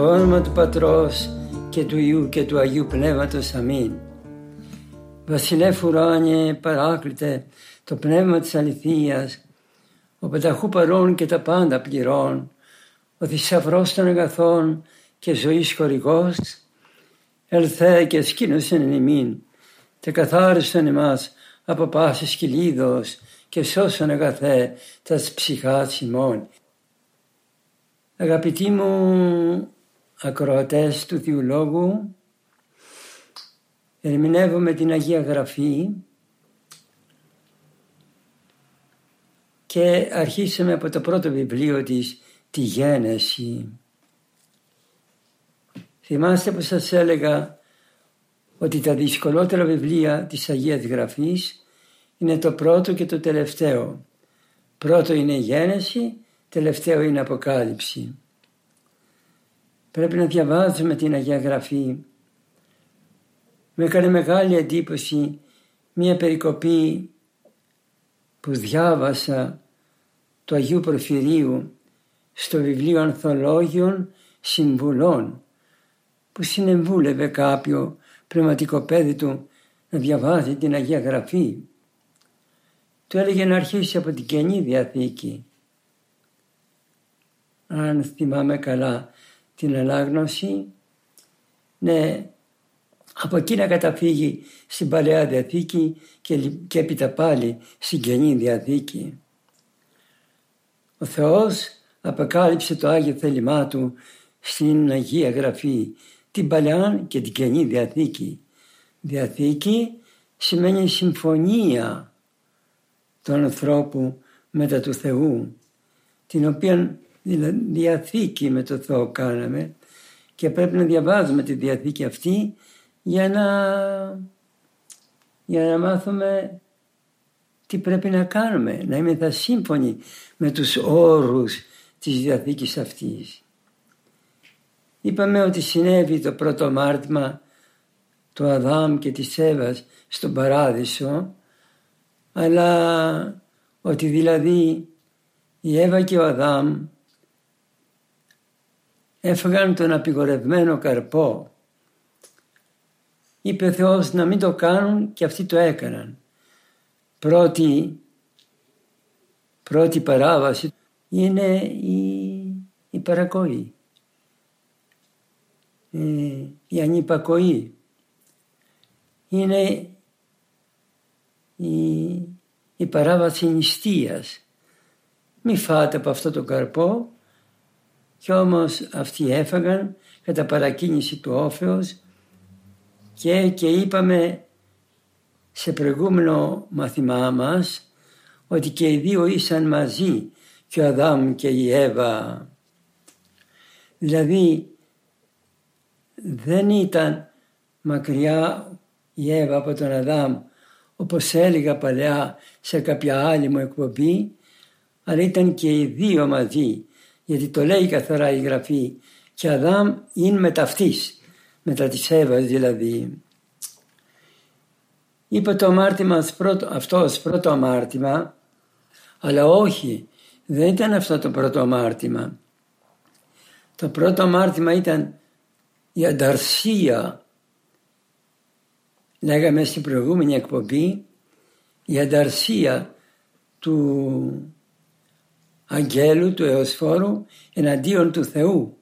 Στο όνομα του Πατρός και του Ιού και του Αγίου Πνεύματος. Αμήν. Βασιλεύ ουράνιε παράκλητε το πνεύμα της αληθείας, ο πενταχού παρών και τα πάντα πληρών, ο θησαυρός των αγαθών και ζωής χορηγός, ελθέ και σκήνωσεν εν ημίν, τε καθάρισαν εμάς από πάσης κυλίδος και σώσον αγαθέ τας ψυχάς ημών. Αγαπητοί μου ακροατές του Θεού Λόγου, ερμηνεύουμε την Αγία Γραφή και αρχίσαμε από το πρώτο βιβλίο της, τη Γένεση. Θυμάστε που σας έλεγα ότι τα δυσκολότερα βιβλία της Αγίας Γραφής είναι το πρώτο και το τελευταίο. Πρώτο είναι η Γένεση, τελευταίο είναι η Αποκάλυψη. Πρέπει να διαβάζουμε την Αγία Γραφή. Με έκανε μεγάλη εντύπωση μία περικοπή που διάβασα του Αγίου Προφυρίου στο βιβλίο Ανθολόγιων Συμβουλών που συνεμβούλευε κάποιο πνευματικό παιδί του να διαβάζει την Αγία Γραφή. Του έλεγε να αρχίσει από την Καινή Διαθήκη. Αν θυμάμαι καλά την ανάγνωση, ναι, από εκεί να καταφύγει στην Παλαιά Διαθήκη και, και έπειτα πάλι στην Καινή Διαθήκη. Ο Θεός αποκάλυψε το Άγιο θέλημά Του στην Αγία Γραφή, την Παλαιά και την Καινή Διαθήκη. Διαθήκη σημαίνει συμφωνία του ανθρώπου μετά του Θεού, την οποία διαθήκη με το Θεό κάναμε και πρέπει να διαβάζουμε τη διαθήκη αυτή για να, για να μάθουμε τι πρέπει να κάνουμε, να είμαστε σύμφωνοι με τους όρους της διαθήκης αυτής. Είπαμε ότι συνέβη το πρώτο μάρτυμα του Αδάμ και της Εύας στον Παράδεισο αλλά ότι δηλαδή η Εύα και ο Αδάμ έφαγαν τον απειγορευμένο καρπό. Είπε ο Θεός να μην το κάνουν και αυτοί το έκαναν. Πρώτη, πρώτη παράβαση είναι η, η παρακοή, ε, η ανυπακοή. Είναι η, η παράβαση νηστείας. Μη φάτε από αυτό το καρπό κι όμως αυτοί έφαγαν κατά παρακίνηση του όφεως και, και είπαμε σε προηγούμενο μαθημά μας ότι και οι δύο ήσαν μαζί και ο Αδάμ και η Εύα. Δηλαδή δεν ήταν μακριά η Εύα από τον Αδάμ όπως έλεγα παλιά σε κάποια άλλη μου εκπομπή αλλά ήταν και οι δύο μαζί γιατί το λέει καθαρά η Γραφή και Αδάμ είναι μεταυτής, μετά της Εύας δηλαδή. Είπε το αμάρτημα αυτό ως πρώτο αμάρτημα, αλλά όχι, δεν ήταν αυτό το πρώτο αμάρτημα. Το πρώτο αμάρτημα ήταν η ανταρσία, λέγαμε στην προηγούμενη εκπομπή, η ανταρσία του αγγέλου του Εωσφόρου εναντίον του Θεού.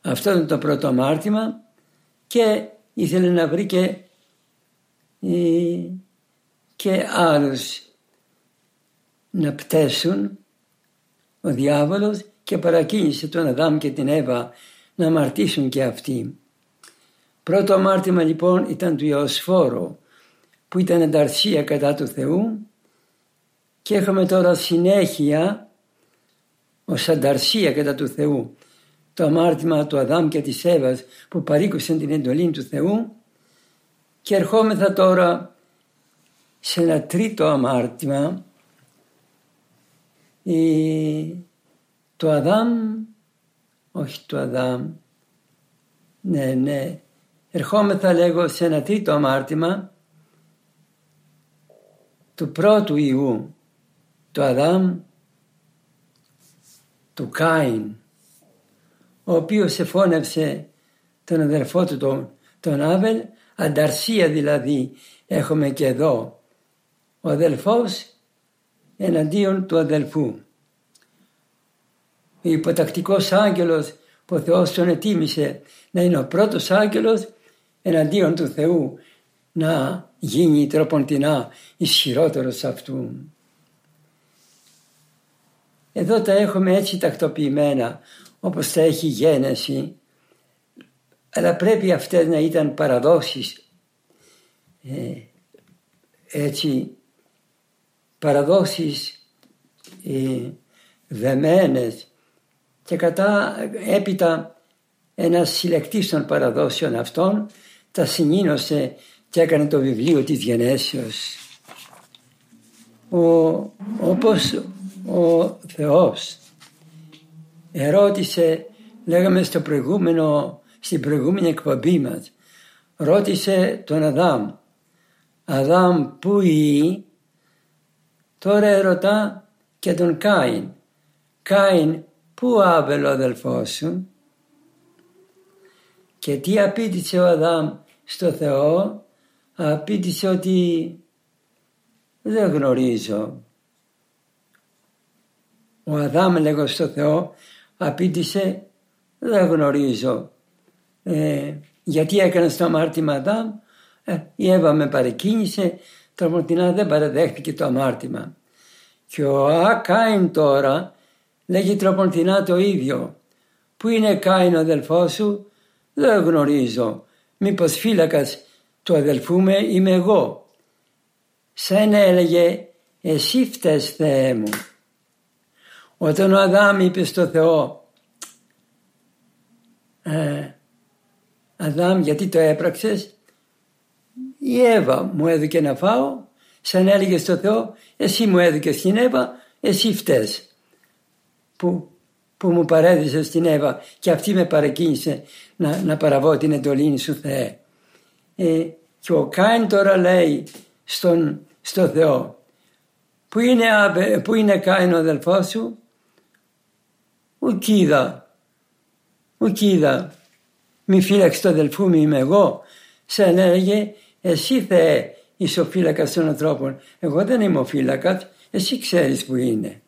Αυτό ήταν το πρώτο αμάρτημα και ήθελε να βρει και, ε, και άλλους να πτέσουν ο διάβολος και παρακίνησε τον Αδάμ και την Εύα να αμαρτήσουν και αυτοί. Πρώτο αμάρτημα λοιπόν ήταν του Ιωσφόρου που ήταν ενταρσία κατά του Θεού και έχουμε τώρα συνέχεια ως ανταρσία κατά του Θεού το αμάρτημα του Αδάμ και της Εύας που παρήκουσαν την εντολή του Θεού και ερχόμεθα τώρα σε ένα τρίτο αμάρτημα το Αδάμ όχι το Αδάμ ναι ναι ερχόμεθα λέγω σε ένα τρίτο αμάρτημα του πρώτου Ιού του Αδάμ του Κάιν ο οποίος εφώνευσε τον αδερφό του τον, τον Άβελ ανταρσία δηλαδή έχουμε και εδώ ο αδελφός εναντίον του αδελφού. Ο υποτακτικός άγγελος που ο Θεός τον ετοίμησε να είναι ο πρώτος άγγελος εναντίον του Θεού να γίνει τροποντινά ισχυρότερος αυτού. Εδώ τα έχουμε έτσι τακτοποιημένα όπως τα έχει η γένεση. Αλλά πρέπει αυτές να ήταν παραδόσεις. Ε, έτσι παραδόσεις ε, δεμένες. Και κατά έπειτα ένας συλλεκτής των παραδόσεων αυτών τα συνήνωσε και έκανε το βιβλίο της γενέσεως. Ο, όπως ο Θεός. Ερώτησε, λέγαμε στο προηγούμενο, στην προηγούμενη εκπομπή μας, ρώτησε τον Αδάμ, Αδάμ που ή, τώρα ερωτά και τον Κάιν, Κάιν πού άβελ ο αδελφός σου; Και τι απίτησε ο Αδάμ στο Θεό, απίτησε ότι δεν γνωρίζω. Ο Αδάμ λέγω στο Θεό απίτησε δεν γνωρίζω. Ε, γιατί έκανε το αμάρτημα Αδάμ, ε, η Εύα με παρεκκίνησε, τρομοτινά δεν παραδέχτηκε το αμάρτημα. Και ο Ακάιν τώρα λέγει τροποντινά το ίδιο. Πού είναι Κάιν ο αδελφός σου, δεν γνωρίζω. Μήπως φύλακας του αδελφού με είμαι εγώ; Σαν έλεγε εσύ φταίς Θεέ μου. Όταν ο Αδάμ είπε στο Θεό ε, Αδάμ γιατί το έπραξες; Η Εύα μου έδωκε να φάω σαν έλεγε στο Θεό εσύ μου έδωκες την Εύα εσύ φταίς που, που μου παρέδεισε στην Εύα και αυτή με παρακίνησε να, να παραβώ την εντολή σου Θεέ. Ε, και ο Κάιν τώρα λέει στον, στο Θεό που είναι, που είναι Κάιν ο αδελφός σου; Ουκίδα ουκίδα μη φύλαξε το αδελφού μου είμαι εγώ. Σαν έλεγε εσύ Θεέ είσαι ο φύλακας των ανθρώπων εγώ δεν είμαι ο φύλακας εσύ ξέρεις που είναι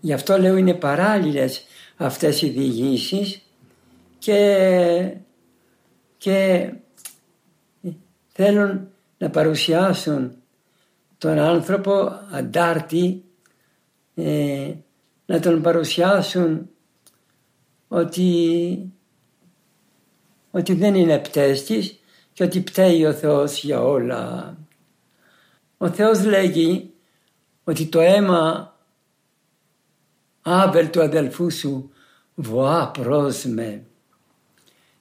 γι' αυτό λέω είναι παράλληλες αυτές οι διηγήσεις και, και θέλουν να παρουσιάσουν τον άνθρωπο αντάρτη ε, να τον παρουσιάσουν ότι, ότι δεν είναι πτέστης και ότι πταίει ο Θεός για όλα. Ο Θεός λέγει ότι το αίμα Άβελ του αδελφού σου βοά προς με.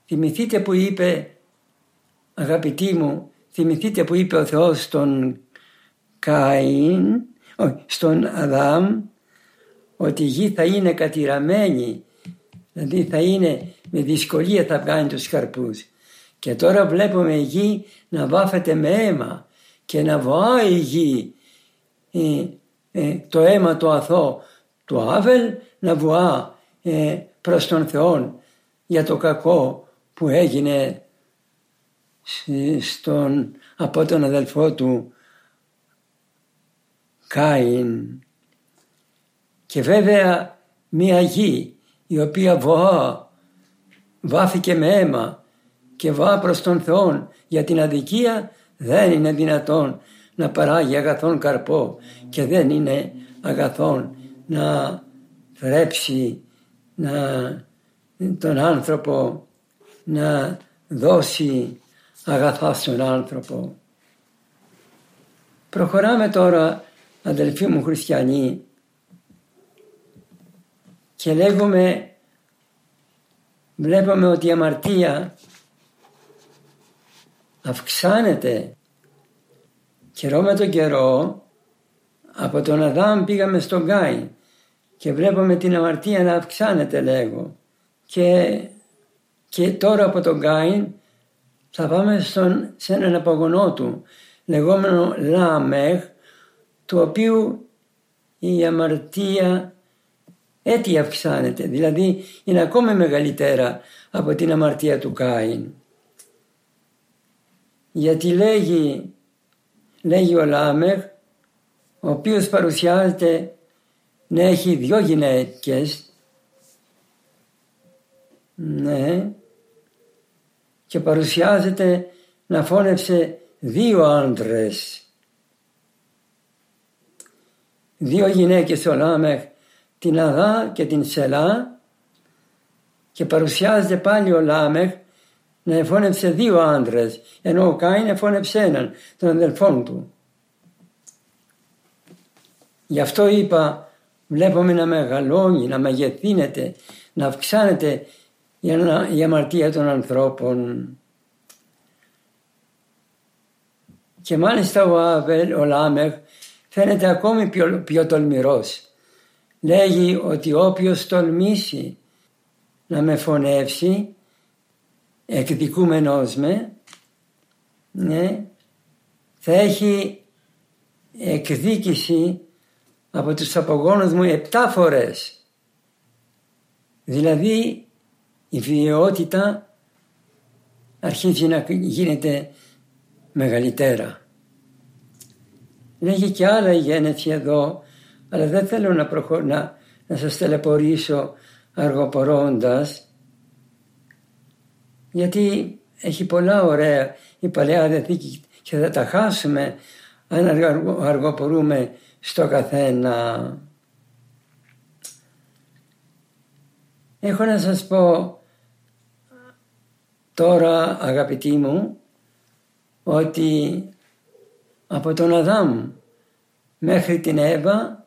Θυμηθείτε που είπε αγαπητοί μου, θυμηθείτε που είπε ο Θεός στον Καΐν, στον Αδάμ ότι η γη θα είναι κατηραμένη, δηλαδή θα είναι με δυσκολία θα βγάλει τους καρπούς. Και τώρα βλέπουμε η γη να βάφεται με αίμα και να βοάει η γη ε, ε, το αίμα το αθώο του Άβελ να βουά ε, προς τον Θεό για το κακό που έγινε στον, από τον αδελφό του Κάιν. Και βέβαια μία γη η οποία βοά, βάφηκε με αίμα και βά προς τον Θεό για την αδικία δεν είναι δυνατόν να παράγει αγαθόν καρπό και δεν είναι αγαθόν να θρέψει να, τον άνθρωπο να δώσει αγαθά στον άνθρωπο. Προχωράμε τώρα αδελφοί μου χριστιανοί και λέγουμε, βλέπουμε ότι η αμαρτία αυξάνεται. Καιρό με τον καιρό από τον Αδάμ πήγαμε στον Κάιν και βλέπουμε την αμαρτία να αυξάνεται λέγω. Και, και τώρα από τον Κάιν θα πάμε στον, σε έναν απογονό του λεγόμενο Λάμεχ του οποίου η αμαρτία έτσι αυξάνεται δηλαδή είναι ακόμη μεγαλύτερα από την αμαρτία του Κάιν. Γιατί λέγει, λέγει ο Λάμεχ ο οποίος παρουσιάζεται να έχει δυο γυναίκες ναι και παρουσιάζεται να φώνευσε δύο άντρες. Δύο γυναίκες ο Λάμεχ την Αδά και την Σελά και παρουσιάζεται πάλι ο Λάμεχ να εφώνεψε δύο άντρες ενώ ο Κάιν εφώνεψε έναν τον αδελφόν του. Γι' αυτό είπα βλέπουμε να μεγαλώνει, να μεγεθύνεται, να αυξάνεται η αμαρτία των ανθρώπων. Και μάλιστα ο Άβελ, ο Λάμεχ, φαίνεται ακόμη πιο, πιο τολμηρός. Λέγει ότι όποιος τολμήσει να με φωνεύσει, εκδικούμενος με, ναι, θα έχει εκδίκηση από τους απογόνους μου επτά φορές. Δηλαδή η βιαιότητα αρχίζει να γίνεται μεγαλύτερα. Λέγει και άλλα η γέννηση εδώ, αλλά δεν θέλω να, προχω... να, να σας τελεπορήσω αργοπορώντας, γιατί έχει πολλά ωραία η Παλαιά Διαθήκη και θα τα χάσουμε αν αργοπορούμε στο καθένα. Έχω να σας πω τώρα αγαπητοί μου ότι από τον Αδάμ μέχρι την Εύα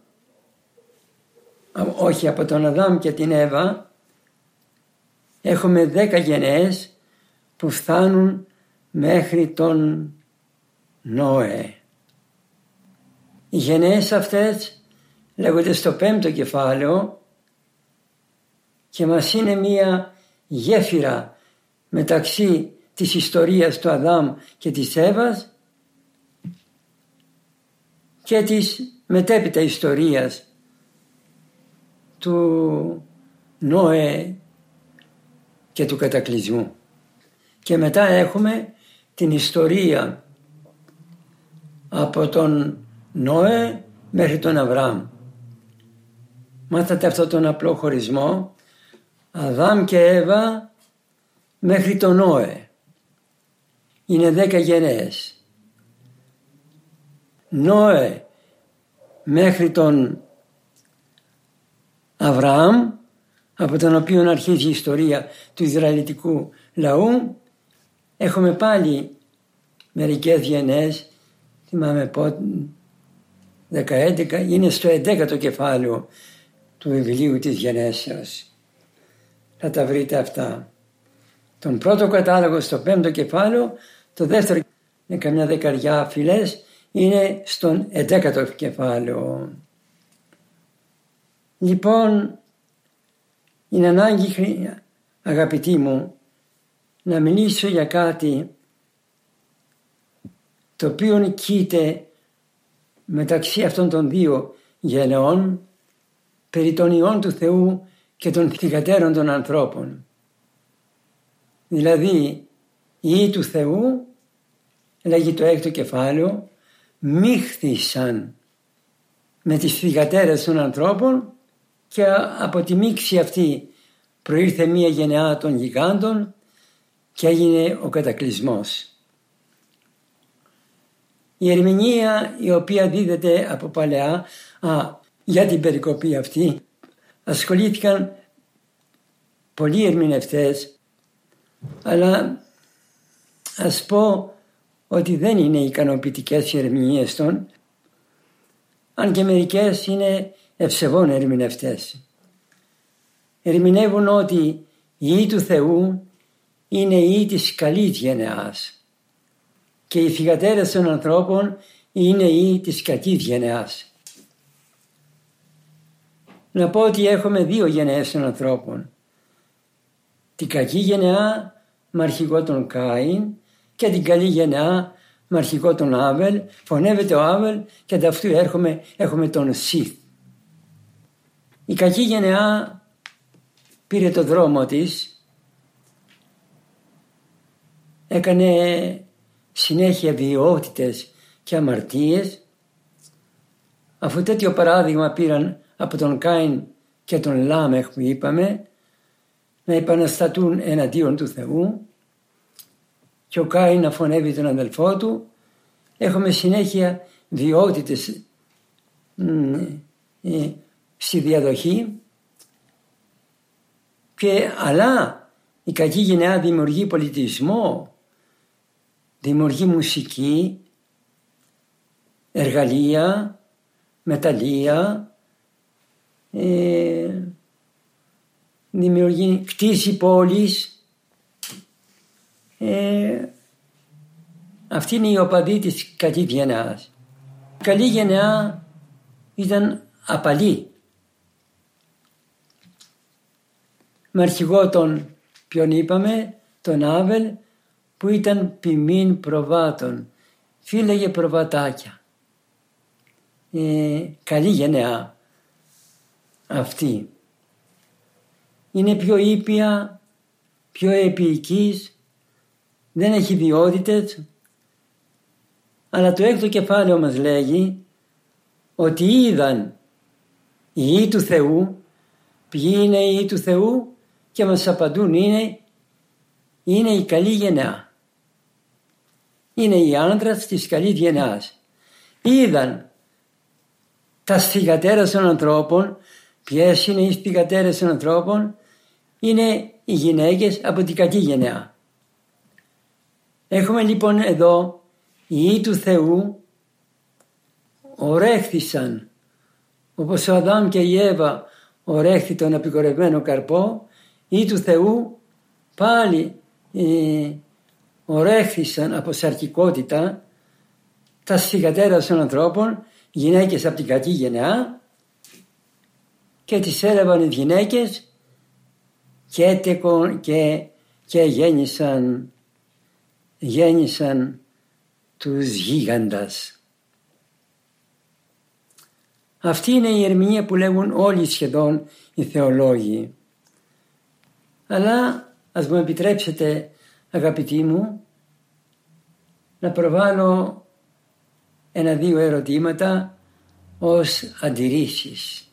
όχι από τον Αδάμ και την Εύα έχουμε δέκα γενναίες που φτάνουν μέχρι τον Νόε. Οι γενναίες αυτές λέγονται στο πέμπτο κεφάλαιο και μας είναι μία γέφυρα μεταξύ της ιστορίας του Αδάμ και της Εύας και της μετέπειτα ιστορίας του Νόε και του κατακλυσμού. Και μετά έχουμε την ιστορία από τον Νόε μέχρι τον Αβραάμ. Μάθατε αυτό τον απλό χωρισμό; Αδάμ και Εύα μέχρι τον Νόε. Είναι δέκα γενναίες. Νόε μέχρι τον Αβραάμ από τον οποίο αρχίζει η ιστορία του Ισραηλιτικού λαού έχουμε πάλι μερικές γενναίες θυμάμαι πότε 11, είναι στο 11ο κεφάλαιο του βιβλίου της γενέσεως. Θα τα βρείτε αυτά. Τον πρώτο κατάλογο στο πέμπτο κεφάλαιο, το δεύτερο είναι καμιά δεκαριά φυλές, είναι στον 11ο κεφάλαιο. Λοιπόν, είναι ανάγκη αγαπητοί μου να μιλήσω για κάτι το οποίο νικείται μεταξύ αυτών των δύο γενεών περί των ιών του Θεού και των θυγατέρων των ανθρώπων. Δηλαδή οι ιοί του Θεού, λέγει το έκτο κεφάλαιο, μίχθησαν με τις θυγατέρες των ανθρώπων και από τη μίξη αυτή προήρθε μία γενεά των γιγάντων και έγινε ο κατακλυσμός. Η ερμηνεία η οποία δίδεται από παλαιά α, για την περικοπή αυτή ασχολήθηκαν πολλοί ερμηνευτές αλλά ας πω ότι δεν είναι ικανοποιητικές οι ερμηνείες των αν και μερικές είναι ευσεβών ερμηνευτές. ερμηνεύουν ότι η Υ του Θεού είναι η Υ της καλής γενεάς και οι θυγατέρες των ανθρώπων είναι η Υ της κακής γενεάς. Να πω ότι έχουμε δύο γενναίες των ανθρώπων. Την κακή γενεά με αρχηγό τον Κάιν και την καλή γενεά με αρχηγό τον Άβελ. Φωνεύεται ο Άβελ και ανταυτού έχουμε, έχουμε τον Σιθ. Η κακή γενεά πήρε το δρόμο της, έκανε συνέχεια βιαιότητες και αμαρτίες. Αφού τέτοιο παράδειγμα πήραν από τον Κάιν και τον Λάμεχ που είπαμε να επαναστατούν εναντίον του Θεού. Και ο Κάιν να φωνεύει τον αδελφό του. Έχουμε συνέχεια βιότητες ε, στη διαδοχή και αλλά η κακή γενεά δημιουργεί πολιτισμό, δημιουργεί μουσική, εργαλεία, μεταλλεία, ε, δημιουργεί κτίση πόλης. Ε, αυτή είναι η οπαδή της κακής γενεάς. Η καλή γενεά ήταν απαλή. Με αρχηγό τον ποιον είπαμε, τον Άβελ που ήταν ποιμήν προβάτων. Φύλεγε προβατάκια. Ε, καλή γενεά αυτή. Είναι πιο ήπια, πιο επίοικης, δεν έχει βιότητες, αλλά το έκτο κεφάλαιο μας λέγει ότι είδαν οι Υιοί του Θεού, ποιοι είναι οι Υιοί του Θεού; Και μας απαντούν είναι, είναι η καλή γενιά. Είναι οι άντρας της καλής γενιάς. Είδαν τα θυγατέρα των ανθρώπων Ποιες είναι οι θυγατέρε των ανθρώπων, είναι οι γυναίκες από την κακή γενιά. Έχουμε λοιπόν εδώ οι Υιοί του Θεού ορέχθησαν όπως ο Αδάμ και η Εύα ορέχθη τον απεικορευμένο καρπό οι Υιοί του Θεού πάλι ε, ορέχθησαν από σαρκικότητα τα θυγατέρα των ανθρώπων γυναίκες από την κακή γενιά και τις έλαβαν οι γυναίκες και, και, και γέννησαν, γέννησαν τους γίγαντας. Αυτή είναι η ερμηνεία που λέγουν όλοι σχεδόν οι θεολόγοι. Αλλά ας μου επιτρέψετε αγαπητοί μου να προβάλλω ένα-δύο ερωτήματα ως αντιρρήσεις.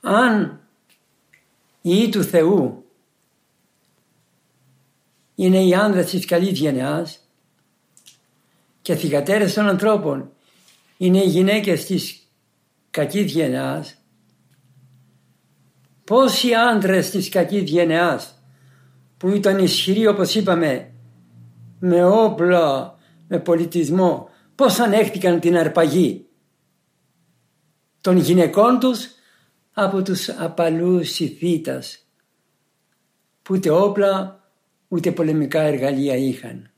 Αν η του Θεού είναι οι άνδρες της καλής γενεάς και θυγατέρες των ανθρώπων είναι οι γυναίκες της κακής γενεάς πόσοι άντρες της κακής γενεάς που ήταν ισχυροί όπως είπαμε με όπλα, με πολιτισμό πώς ανέχτηκαν την αρπαγή των γυναικών τους από τους απαλούς Ιθίτας που ούτε όπλα ούτε πολεμικά εργαλεία είχαν.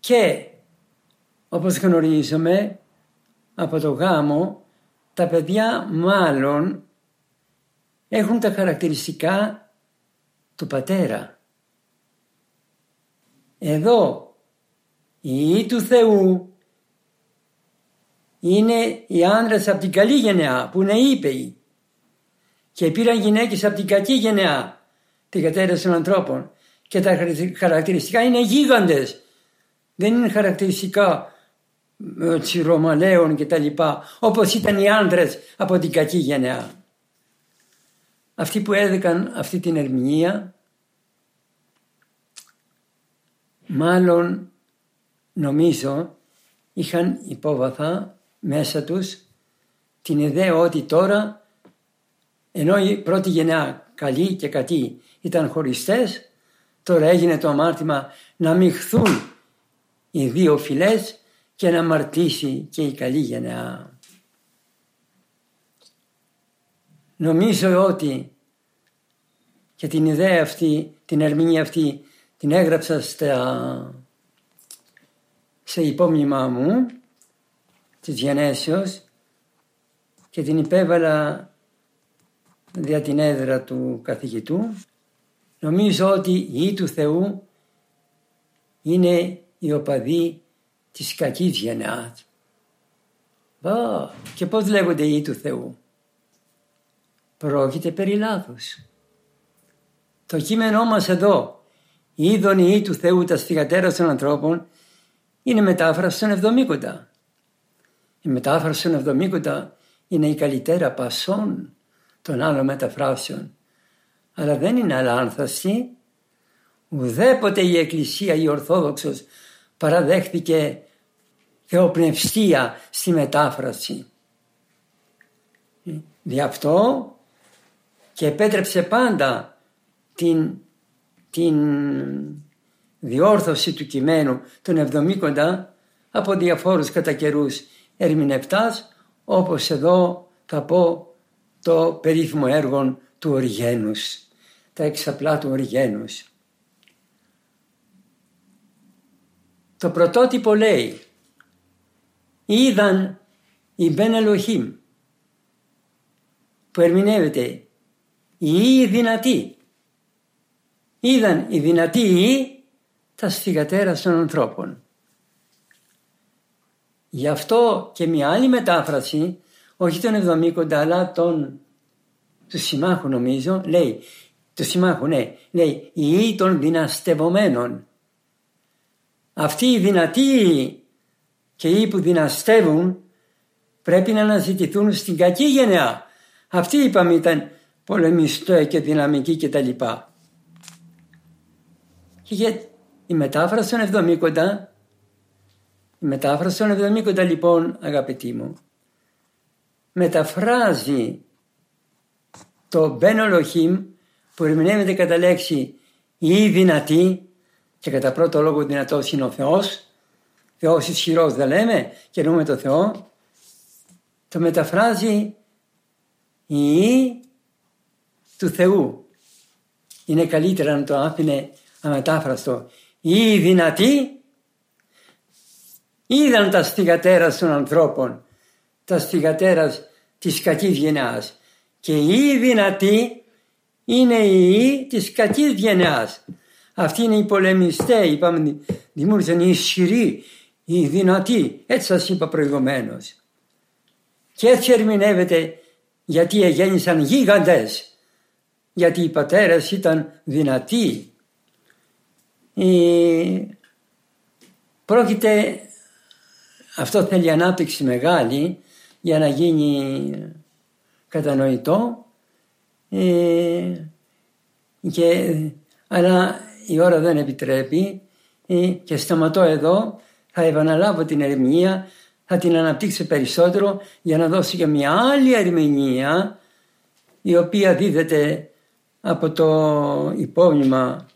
Και όπως γνωρίζουμε από το γάμο τα παιδιά μάλλον έχουν τα χαρακτηριστικά του πατέρα. Εδώ η του Θεού είναι οι άνδρες από την καλή γενεά που είναι ήπαιοι και πήραν γυναίκες από την κακή γενεά την κατέρευση των ανθρώπων. Και τα χαρακτηριστικά είναι γίγαντες. Δεν είναι χαρακτηριστικά έτσι, Ρωμαλαίων και τα λοιπά όπως ήταν οι άνδρες από την κακή γενεά. Αυτοί που έδεκαν αυτή την ερμηνεία μάλλον νομίζω είχαν υπόβαθα μέσα τους την ιδέα ότι τώρα ενώ η πρώτη γενιά καλή και κατή ήταν χωριστές τώρα έγινε το αμάρτημα να μειχθούν οι δύο φυλές και να μαρτήσει και η καλή γενιά. Νομίζω ότι και την ιδέα αυτή, την ερμηνεία αυτή την έγραψα στα, σε υπόμνημά μου της γενέσεως και την υπέβαλα δια την έδρα του καθηγητού. Νομίζω ότι η Υ του Θεού είναι η οπαδή της κακής γενεάς. και πώς λέγονται οι Υ του Θεού; Πρόκειται περί λάθους. Το κείμενό μας εδώ, η είδονη Υ του Θεού τα στιγατέρα των ανθρώπων, είναι μετάφραση των Εβδομήκοντα. Η μετάφραση των Εβδομήκοντα είναι η καλύτερα πασών των άλλων μεταφράσεων. Αλλά δεν είναι αλάνθαστη. Ουδέποτε η Εκκλησία η Ορθόδοξος παραδέχθηκε θεοπνευστία στη μετάφραση. Δι' αυτό και επέτρεψε πάντα την, την διόρθωση του κειμένου των εβδομήκοντα από διαφόρους κατά καιρούς ερμηνευτάς όπως εδώ θα πω το περίφημο έργο του Οριγένους, τα εξαπλά του Οριγένους. Το πρωτότυπο λέει είδαν η Μπεν Ελοχήμ που ερμηνεύεται η δυνατή. Είδαν οι δυνατοί τα στιγατέρα των ανθρώπων. Γι' αυτό και μια άλλη μετάφραση, όχι τον 70 αλλά τον του συμμάχου νομίζω, λέει, του συμμάχου ναι, λέει η των δυναστευομένων. Αυτοί οι δυνατοί και οι που δυναστεύουν πρέπει να αναζητηθούν στην κακή γενεά. Αυτοί είπαμε ήταν πολεμιστέ και δυναμική κτλ. Και για η μετάφραση των εβδομήκοντα, η μετάφραση των εβδομήκοντα λοιπόν αγαπητοί μου, μεταφράζει το Μπεν Ολοχήμ που ερμηνεύεται κατά λέξη ή δυνατή και κατά πρώτο λόγο δυνατός είναι ο Θεός, Θεός ισχυρός δεν λέμε και εννοούμε το Θεό, το μεταφράζει η του Θεού. Είναι καλύτερα να το άφηνε αμετάφραστο. Η δυνατή είδαν τα στιγατέρας των ανθρώπων, τα στιγατέρας της κακής γενιάς και η δυνατή είναι η ή της κακής γενιάς. Αυτοί είναι οι πολεμιστέ, είπαμε, δημιούργησαν οι ισχυροί, οι δυνατοί. Έτσι σας είπα προηγουμένως. Και έτσι ερμηνεύεται γιατί εγέννησαν γίγαντες. Γιατί οι πατέρες ήταν δυνατοί. Ε, πρόκειται, αυτό θέλει ανάπτυξη μεγάλη για να γίνει κατανοητό ε, και, αλλά η ώρα δεν επιτρέπει. Ε, και σταματώ εδώ. Θα επαναλάβω την ερμηνεία. Θα την αναπτύξω περισσότερο για να δώσω και μια άλλη ερμηνεία η οποία δίδεται από το υπόμνημα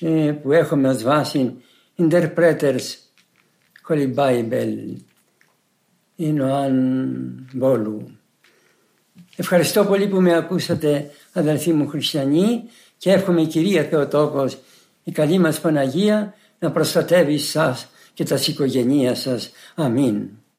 ε, που έχουμε ως βάση Interpreters Holy Bible είναι ο Αν Μπόλου. Ευχαριστώ πολύ που με ακούσατε αδελφοί μου χριστιανοί και εύχομαι η Κυρία Θεοτόκος η καλή μας Παναγία να προστατεύει σας και τας οικογένειας σας. Αμήν.